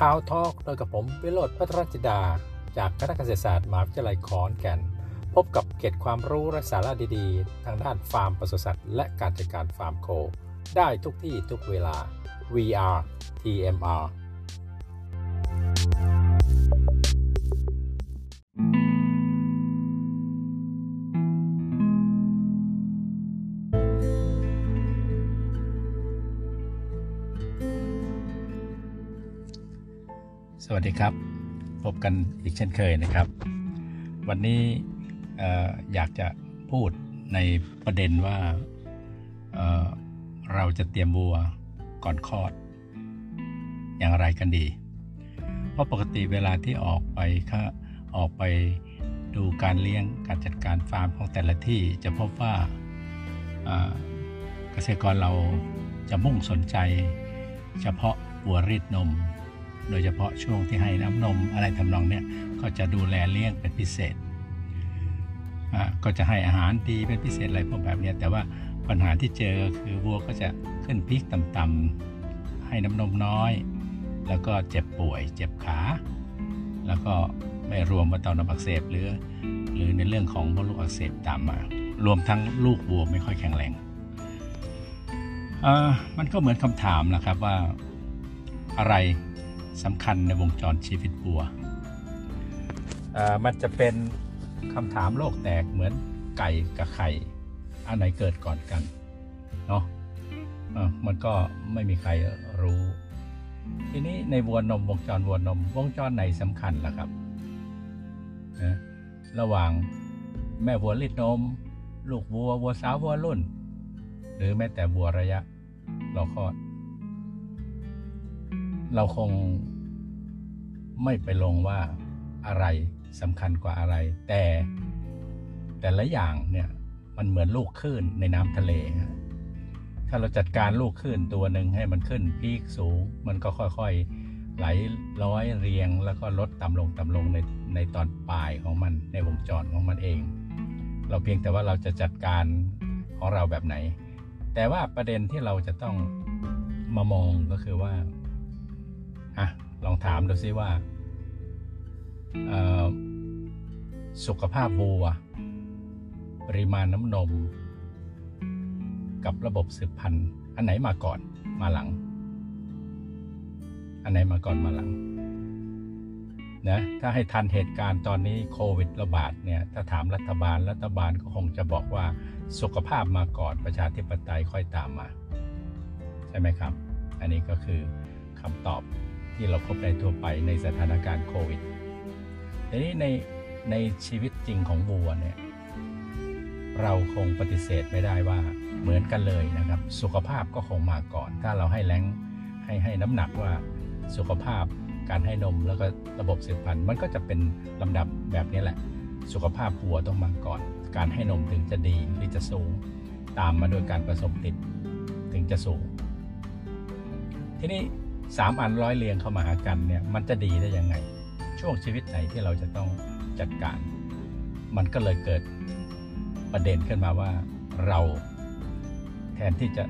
ข่าวทอกโดยกับผมวิโรธพัทรจิดา จากคณะเกษตรศาสตร์มหาวิทยาลัยขอนแก่น พบกับเกร็ดความรู้และสาระดีๆ ทางด้านฟาร์มปศุสัตว์และการจัดการฟาร์มโค ได้ทุกที่ทุกเวลา VR TMR สวัสดีครับ พบกันอีกเช่นเคยนะครับ วันนี้อออยากจะพูดในประเด็นว่าเเราจะเตรียมวัวก่อนคลอด อย่างไรกันดี เพราะปกติเวลาที่ออกไปค่ะออกไปดูการเลี้ยงการจัดการฟาร์มของแต่ละที่จะพบว่าเอ่อเกษตรกรเราจะมุ่งสนใจ เฉพาะวัวรีดนม โดยเฉพาะช่วงที่ให้น้ำนมอะไรทำนองเนี้ยก็จะดูแลเลี้ยงเป็นพิเศษอ่าก็จะให้อาหารดีเป็นพิเศษอะไรพวกแบบเนี้ยแต่ว่าปัญหาที่เจอคือวัวก็จะขึ้นพีคต่ำๆให้น้ำนมน้อย แล้วก็เจ็บป่วย เจ็บขา แล้วก็ไม่รวมมาต่อมน้ำอักเสบหรือ หรือในเรื่องของมดลูกอักเสบตามมา รวมทั้งลูกวัวไม่ค่อยแข็งแรงอ่ามันก็เหมือนคำถามนะครับว่าอะไร สำคัญในวงจรชีวิตวัว มันจะเป็นคำถามโลกแตกเหมือนไก่กับไข่ อันไหนเกิดก่อนกัน เนาะะมันก็ไม่มีใครรู้ ทีนี้ในวัวนมวงจรวัวนม วงจรไหนสำคัญล่ะครับนะระหว่างแม่วัวรีดนม ลูกวัววัวสาววัวรุ่น หรือแม้แต่วัวระยะรอคลอด เราคงไม่ไปลงว่าอะไรสำคัญกว่าอะไร แต่แต่ละอย่างเนี่ยมันเหมือนลูกคลื่นในน้ำทะเล ถ้าเราจัดการลูกคลื่นตัวหนึ่งให้มันขึ้นพีคสูง มันก็ค่อยๆไหลร้อยเรียง แล้วก็ลดต่ำลงต่ำลงในในตอนปลายของมันในวงจรของมันเอง เราเพียงแต่ว่าเราจะจัดการของเราแบบไหน แต่ว่าประเด็นที่เราจะต้องมามองก็คือว่า อะลองถามดูซิว่าสุขภาพวัว ปริมาณน้ำนม กับระบบสืบพันธุ์ อันไหนมาก่อนมาหลัง อันไหนมาก่อนมาหลังนะถ้าให้ทันเหตุการณ์ตอนนี้โควิดระบาดเนี่ยถ้าถามรัฐบาลรัฐบาลก็คงจะบอกว่าสุขภาพมาก่อนประชาธิปไตยค่อยตามมา ใช่ไหมครับ อันนี้ก็คือคำตอบ ที่เราพบได้ทั่วไปในสถานการณ์โควิดทีนี้ในในชีวิตจริงของวัวเนี่ยเราคงปฏิเสธไม่ได้ว่าเหมือนกันเลยนะครับ สุขภาพก็คงมาก่อน ถ้าเราให้แรงให้ให้น้ำหนักว่าสุขภาพการให้นมแล้วก็ระบบสืบพันธุ์มันก็จะเป็นลำดับแบบนี้แหละ สุขภาพวัวต้องมาก่อน การให้นมถึงจะดีหรือจะสูง ตามมาโดยการผสมติดถึงจะสูง ทีนี้ สามอันร้อยเรียงเข้ามาหากันเนี่ยมันจะดีได้ยังไง ช่วงชีวิตไหนที่เราจะต้องจัดการ มันก็เลยเกิดประเด็นขึ้นมาว่าเราแทนที่จะ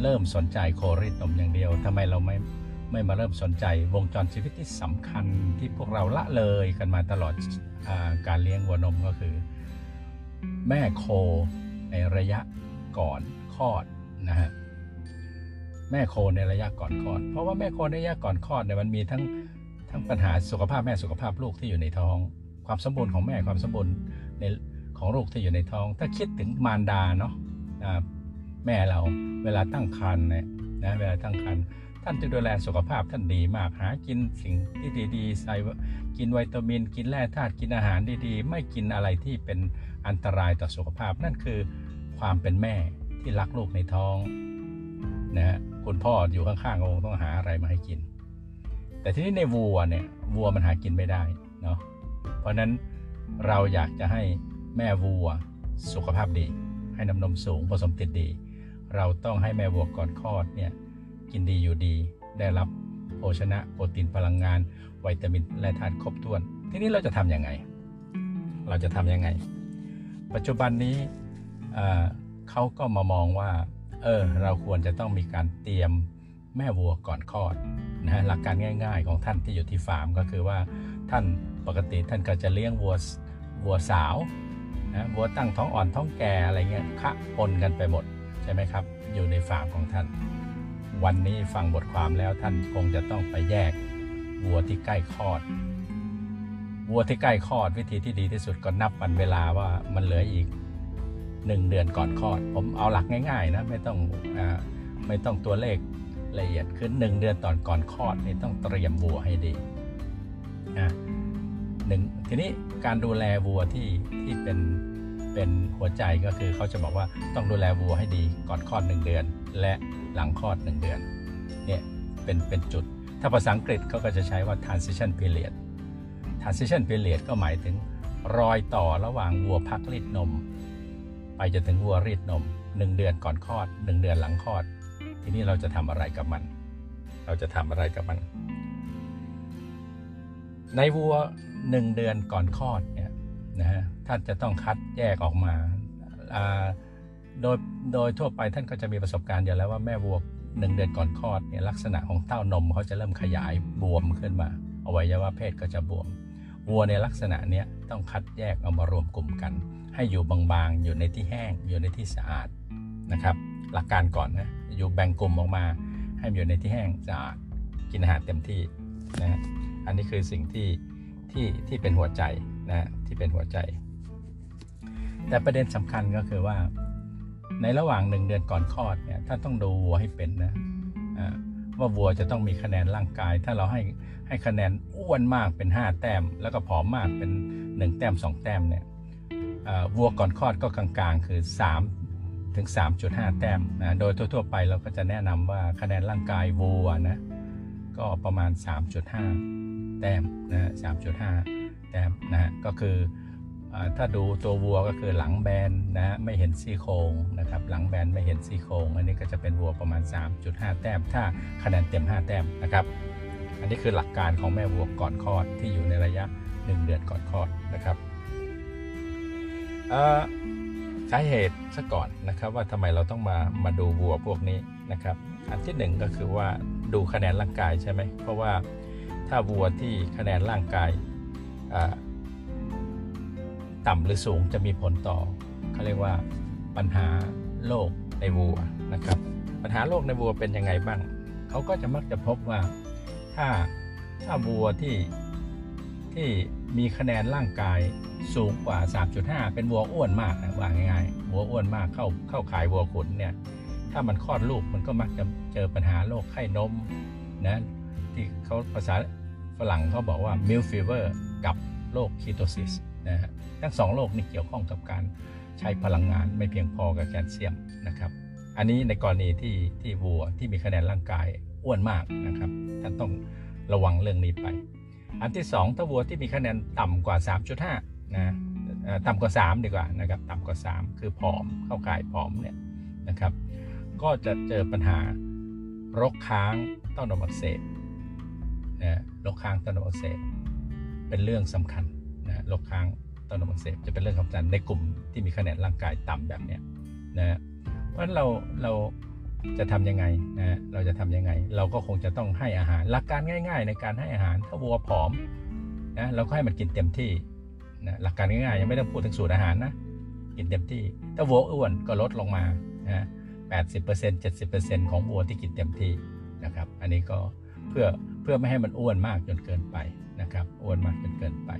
เริ่มสนใจโคริตนมอย่างเดียวทำไมเราไม่ไม่มาเริ่มสนใจวงจรชีวิตที่สำคัญที่พวกเราละเลยกันมาตลอดอการเลี้ยงวัวนมก็คือ แม่โคในระยะก่อนคลอดนะฮะ แม่โคในระยะก่อนคลอด เพราะว่าแม่โคในระยะก่อนคลอดเนี่ยมันมีทั้งทั้งปัญหาสุขภาพแม่สุขภาพลูกที่อยู่ในท้อง ความสมบูรณ์ของแม่ความสมบูรณ์ในของลูกที่อยู่ในท้อง ถ้าคิดถึงมารดาเนาะอ่าแม่เราเวลาตั้งครรภ์เนี่ยนะเวลาตั้งครรภ์ท่านจะดูแลสุขภาพท่านดีมากหากินสิ่งที่ดีๆใส่กินวิตามิน กินแร่ธาตุกินอาหารดีๆ ไม่กินอะไรที่เป็นอันตรายต่อสุขภาพนั่นคือความเป็นแม่ที่รักลูกในท้องนะฮะ คุณพ่ออยู่ข้างๆก็คงต้องหาอะไรมาให้กิน แต่ทีนี้ในวัวเนี่ยวัวมันหากินไม่ได้เนาะเพราะนั้นเราอยากจะให้แม่วัวสุขภาพดี ให้น้ำนมสูงผสมติดดี เราต้องให้แม่วัวก่อนคลอดเนี่ยกินดีอยู่ดี ได้รับโภชนะโปรตีนพลังงานวิตามินและธาตุครบถ้วน ทีนี้เราจะทำยังไง เราจะทำยังไง ปัจจุบันนี้เขาก็มามองว่า เออเราควรจะต้องมีการเตรียมแม่วัวก่อนคลอดนะฮะหลักการง่าย ๆ ของท่านที่อยู่ที่ฟาร์มก็คือว่าท่านปกติท่านก็จะเลี้ยงวัววัวสาวนะวัวตั้งท้องอ่อนท้องแก่อะไรเงี้ยคะปนกันไปหมดใช่ไหมครับ อยู่ในฟาร์มของท่าน วันนี้ฟังบทความแล้วท่านคงจะต้องไปแยกวัวที่ใกล้คลอดวัวที่ใกล้คลอดวิธีที่ดีที่สุดก็นับวันเวลาว่ามันเหลืออีก หนึ่งเดือนก่อนคลอด ผมเอาหลักง่ายๆนะไม่ต้องอไม่ต้องตัวเลขละเอียดคือหนึ่งเดือนตอนก่อนคลอดนี่ต้องเตรียมวัวให้ดีนะหนึ่งทีนี้การดูแลวัวที่ที่เป็นเป็นหัวใจก็คือเขาจะบอกว่าต้องดูแลวัวให้ดีก่อนคลอดหนึ่งเดือน และหลังคลอดหนึ่งเดือนเนี่ยเป็นเป็นจุด ถ้าภาษาอังกฤษเขาก็จะใช้ว่า transition period transition period ก็หมายถึงรอยต่อระหว่างวัวพักรีดนม ไปจนถึงวัวรีดนม 1 เดือนก่อนคลอด 1 เดือนหลังคลอด ทีนี้เราจะทำอะไรกับมัน เราจะทำอะไรกับมัน ในวัว 1 เดือนก่อนคลอดเนี่ยนะฮะท่านจะต้องคัดแยกออกมาโดยโดยทั่วไปท่านก็จะมีประสบการณ์อยู่แล้วว่าแม่วัวหนึ่งเดือนก่อนคลอดเนี่ยลักษณะของเต้านมเขาจะเริ่มขยายบวมขึ้นมาอวัยวะเพศก็จะบวม วัวในลักษณะนี้ต้องคัดแยกเอามารวมกลุ่มกัน ให้อยู่บางๆ อยู่ในที่แห้ง อยู่ในที่สะอาดนะครับ หลักการก่อนนะอยู่แบ่งกลุ่มออกมา ให้อยู่ในที่แห้งสะอาดกินอาหารเต็มที่นะอันนี้คือสิ่งที่ที่ที่เป็นหัวใจนะที่เป็นหัวใจ แต่ประเด็นสำคัญก็คือว่า ในระหว่างหนึ่งเดือนก่อนคลอดเนี่ยท่านต้องดูวัวให้เป็นนะว่าวัวจะต้องมีคะแนนร่างกาย ถ้าเราให้ให้คะแนนอ้วนมากเป็น 5 แต้ม แล้วก็ผอมมากเป็น 1 แต้ม 2 แต้มเนี่ย วัวก่อนคลอดก็กลางๆ คือ 3 ถึง 3.5 แต้มนะโดยทั่วๆไปเราก็จะแนะนำว่าคะแนนร่างกายวัวนะก็ประมาณ 3.5 แต้มนะ3.5 แต้มนะก็คือถ้าดูตัววัวก็คือหลังแบนนะไม่เห็นซี่โครงนะครับหลังแบนไม่เห็นซี่โครงอันนี้ก็จะเป็นวัวประมาณ 3.5 แต้ม ถ้าคะแนนเต็ม 5 แต้มนะครับ อันนี้คือหลักการของแม่วัวก่อนคลอดที่อยู่ในระยะ 1 เดือนก่อนคลอดนะครับ สาเหตุซะก่อนนะครับว่าทำไมเราต้องมามาดูวัวพวกนี้นะครับอันที่หนึ่งก็คือว่าดูคะแนนร่างกายใช่ไหมเพราะว่าถ้าวัวที่คะแนนร่างกายต่ำหรือสูงจะมีผลต่อเขาเรียกว่าปัญหาโรคในวัวนะครับ ปัญหาโรคในวัวเป็นยังไงบ้างเขาก็จะมักจะพบว่าถ้าถ้าวัวที่ ที่มีคะแนนร่างกายสูงกว่า 3.5 เป็นวัวอ้วนมากนะว่าง่ายๆวัวอ้วนมากเข้าเข้าขายวัวขุนเนี่ยถ้ามันคลอดลูกมันก็มักจะเจอปัญหาโรคไข้นมนะที่เขาภาษาฝรั่งเขาบอกว่า milk fever กับโรคคีโตซิสนะฮะทั้งสองโรคนี้เกี่ยวข้องกับการใช้พลังงานไม่เพียงพอกับแคลเซียมนะครับ อันนี้ในกรณีที่ที่วัวที่มีคะแนนร่างกายอ้วนมากนะครับท่านต้องระวังเรื่องนี้ไป อันที่ 2 ถ้าวัวที่มีคะแนนต่ำกว่า 3.5นะต่ำกว่า 3 ดีกว่านะครับต่ำกว่า 3 คือผอมเข้าข่ายผอมเนี่ยนะครับ ก็จะเจอปัญหารกค้างต้อนมอักเสบนะรกค้างต้อนมอักเสบเป็นเรื่องสำคัญนะรกค้างต้อนมอักเสบจะเป็นเรื่องสำคัญในกลุ่มที่มีคะแนนร่างกายต่ำแบบนี้นะเพราะฉะนั้นเราเรา จะทํำยังไงนะเราจะทํำยังไง เราก็คงจะต้องให้อาหาร หลักการง่าย ๆ ในการให้อาหารถ้าวัวผอมนะเราก็ให้มันกินเต็มที่นะหลักการง่ายๆยังไม่ต้องพูดถึงสูตรอาหารนะกินเต็มที่ ถ้าวัวอ้วนก็ลดลงมานะแปดสิบเปอร์เซ็นต์เจ็ดสิบเปอร์เซ็นต์ของวัวที่กินเต็มที่นะครับ อันนี้ก็เพื่อเพื่อไม่ให้มันอ้วนมากจนเกินไปนะครับอ้วนมากจนเกินไป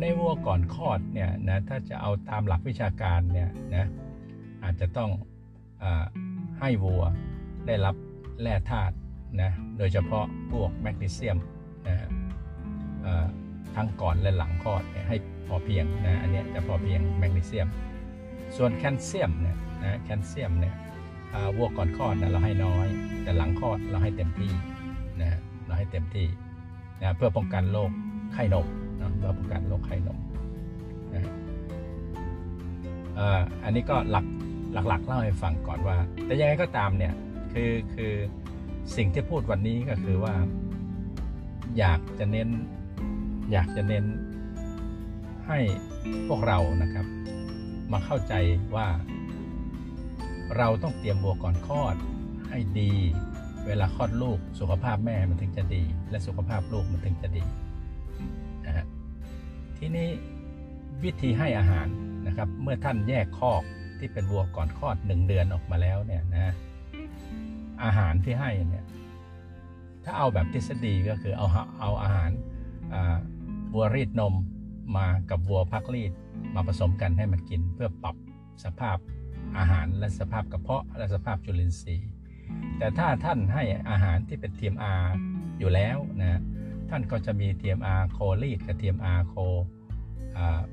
ในวัวก่อนคลอดเนี่ยนะถ้าจะเอาตามหลักวิชาการเนี่ยนะอาจจะต้อง ให้วัวได้รับแร่ธาตุนะโดยเฉพาะพวกแมกนีเซียมนะทั้งก่อนและหลังคลอดให้พอเพียงนะอันนี้จะพอเพียงแมกนีเซียม ส่วนแคลเซียมเนี่ยนะแคลเซียมเนี่ยวัวก่อนคลอดนะเราให้น้อย แต่หลังคลอดเราให้เต็มที่นะเราให้เต็มที่นะเพื่อป้องกันโรคไข้นมนะเพื่อป้องกันโรคไข้นมนะอันนี้ก็หลัก หลักๆ เล่าให้ฟังก่อนว่า แต่ยังไงก็ตามเนี่ยคือคือสิ่งที่พูดวันนี้ก็คือว่า อยากจะเน้น อยากจะเน้นให้พวกเรานะครับ มาเข้าใจว่า เราต้องเตรียมวัวก่อนคลอดให้ดี เวลาคลอดลูกสุขภาพแม่มันถึงจะดี และสุขภาพลูกมันถึงจะดีนะฮะทีนี้วิธีให้อาหารนะครับ เมื่อท่านแยกคอก ที่เป็นวัวก่อนคลอดหนึ่งเดือนออกมาแล้วเนี่ยนะอาหารที่ให้เนี่ยถ้าเอาแบบทฤษฎีก็คือเอาเอาอาหารวัวรีดนมมากับวัวพักรีดมาผสมกันให้มันกิน เพื่อปรับสภาพอาหารและสภาพกระเพาะและสภาพจุลินทรีย์ แต่ถ้าท่านให้อาหารที่เป็น TMR อยู่แล้วนะท่านก็จะมี TMR โคลีดกับ TMR โค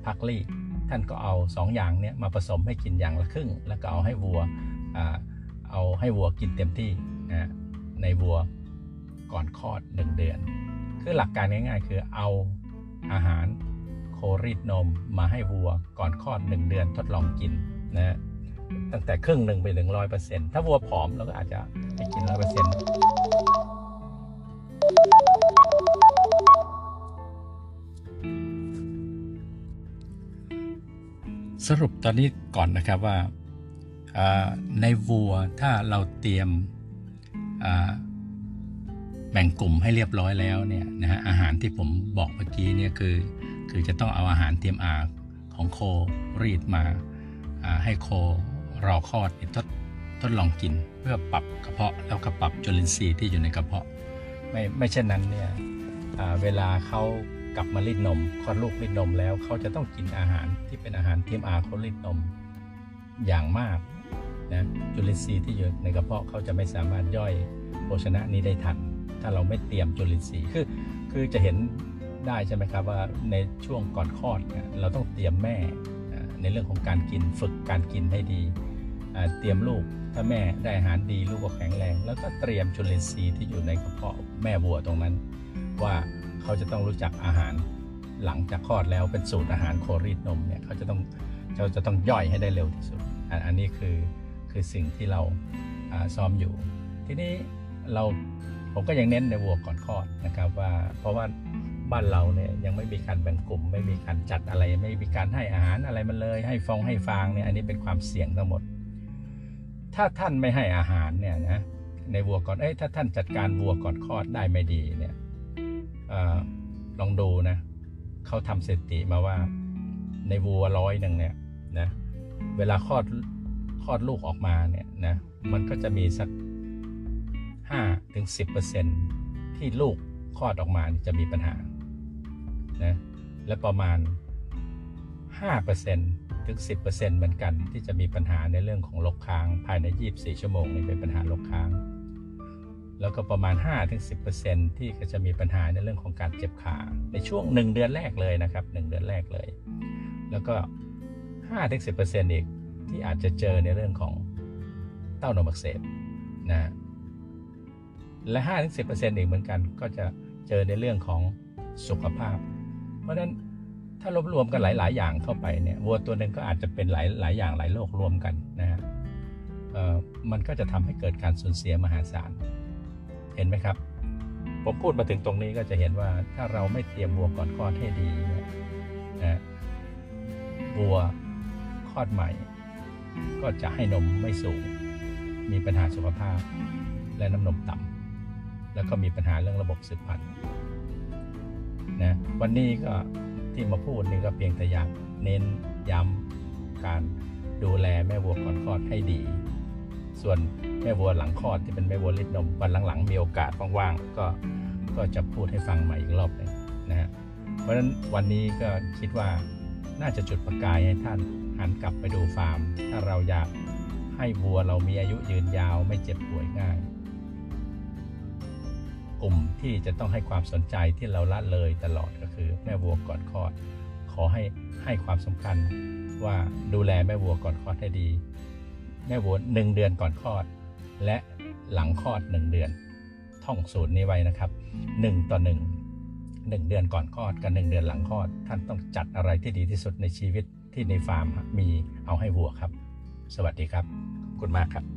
พักรีด ท่านก็เอา2อย่างเนี้ยมาผสมให้กินอย่างละครึ่ง แล้วก็เอาให้วัวเอาให้วัวกินเต็มที่นะในวัวก่อนคลอด 1 เดือน คือหลักการง่ายๆ คือเอาอาหารโครีดนมมาให้วัวก่อนคลอด 1 เดือนทดลองกินนะตั้งแต่ครึ่งหนึ่งไปถึงร้อยเปอร์เซ็นต์ถ้าวัวผอมเราก็อาจจะให้กินร้อยเปอร์เซ็นต์ สรุปตอนนี้ก่อนนะครับว่าในวัวถ้าเราเตรียมแบ่งกลุ่มให้เรียบร้อยแล้วเนี่ยนะฮะอาหารที่ผมบอกเมื่อกี้เนี่ยคือคือจะต้องเอาอาหารเทียมอาของโครีดมาให้โครอคลอดทดทดลองกินเพื่อปรับกระเพาะแล้วก็ปรับจุลินทรีย์ที่อยู่ในกระเพาะไม่ไม่เช่นนั้นเนี่ยเวลาเขา กลับมารีดนมคลอดลูกรีดนมแล้วเขาจะต้องกินอาหารที่เป็นอาหารเทียมอาเขารีดนมอย่างมากนะจุลินทรีย์ที่อยู่ในกระเพาะเขาจะไม่สามารถย่อยโภชนะนี้ได้ทัน ถ้าเราไม่เตรียมจุลินทรีย์คือคือจะเห็นได้ใช่ไหมครับว่าในช่วงก่อนคลอดเนี่ยเราต้องเตรียมแม่ในเรื่องของการกินฝึกการกินให้ดี เตรียมลูกถ้าแม่ได้อาหารดีลูกก็แข็งแรง แล้วก็เตรียมจุลินทรีย์ที่อยู่ในกระเพาะแม่วัวตรงนั้น ว่า เขาจะต้องรู้จักอาหารหลังจากคลอดแล้วเป็นสูตรอาหารโครีดนมเนี่ยเขาจะต้องเขาจะต้องย่อยให้ได้เร็วที่สุด อันนี้คือคือสิ่งที่เราซ้อมอยู่ ทีนี้เราผมก็ยังเน้นในวัวก่อนคลอดนะครับว่าเพราะว่าบ้านเราเนี่ยยังไม่มีการแบ่งกลุ่ม ไม่มีการจัดอะไร ไม่มีการให้อาหารอะไรมันเลย ให้ฟองให้ฟางเนี่ยอันนี้เป็นความเสี่ยงทั้งหมด ถ้าท่านไม่ให้อาหารเนี่ยนะในวัวก่อนเอ้ยถ้าท่านจัดการวัวก่อนคลอดได้ไม่ดีเนี่ย ลองดูนะเขาทำสถิติมาว่าในวัวร้อยหนึ่งเนี่ยนะเวลาคลอดคลอดลูกออกมาเนี่ยนะมันก็จะมีสัก5ถึง10%ที่ลูกคลอดออกมาจะมีปัญหานะและประมาณ 5%ถึง 10%เหมือนกันที่จะมีปัญหาในเรื่องของลกค้าง ภายใน 24 ชั่วโมงนี่เป็นปัญหาลกค้าง ก็ประมาณ 5-10%ที่ก็จะมีปัญหาในเรื่องของการเจ็บขา ในช่วง 1 เดือนแรกเลยนะครับ 1 เดือนแรกเลย แล้วก็ 5-10%อีกที่อาจจะเจอในเรื่องของเต้านมอักเสบนะและ 5-10%อีกเหมือนกันก็จะเจอในเรื่องของสุขภาพ เพราะฉะนั้นถ้ารวบรวมกันหลาย ๆ อย่างเข้าไปเนี่ยวัวตัวหนึ่งก็อาจจะเป็นหลายหลายอย่างหลายโรครวมกันนะฮะมันก็จะทำให้เกิดการสูญเสียมหาศาล เห็นไหมครับ ผมพูดมาถึงตรงนี้ก็จะเห็นว่าถ้าเราไม่เตรียมวัวก่อนคลอดให้ดีนะวัวคลอดใหม่ ก็จะให้นมไม่สูง มีปัญหาสุขภาพ และน้ำนมต่ำแล้วก็มีปัญหาเรื่องระบบสืบพันธุ์นะวันนี้ก็ที่มาพูดนี่ก็เพียงแต่อยากเน้นย้ำการดูแลแม่วัวก่อนคลอดให้ดี ส่วนแม่วัวหลังคลอดที่เป็นแม่วัวลิดนมวันหลังๆ มีโอกาสว่างๆก็ก็จะพูดให้ฟังใหม่อีกรอบหนึ่งนะฮะเพราะฉะนั้นวันนี้ก็คิดว่าน่าจะจุดประกายให้ท่านหันกลับไปดูฟาร์ม ถ้าเราอยากให้วัวเรามีอายุยืนยาวไม่เจ็บป่วยง่าย กลุ่มที่จะต้องให้ความสนใจที่เราละเลยตลอดก็คือแม่วัวก่อนคลอด ขอให้ให้ความสำคัญว่าดูแลแม่วัวก่อนคลอดให้ดี แม่บัวหนึ่งเดือนก่อนคลอด และหลังคลอดหนึ่งเดือน ท่องสูตรนี้ไว้นะครับหนึ่งต่อหนึ่งหนึ่งเดือนก่อนคลอดกับหนึ่งเดือนหลังคลอด ท่านต้องจัดอะไรที่ดีที่สุดในชีวิตที่ในฟาร์มมีเอาให้วัวครับ สวัสดีครับขอบคุณมากครับ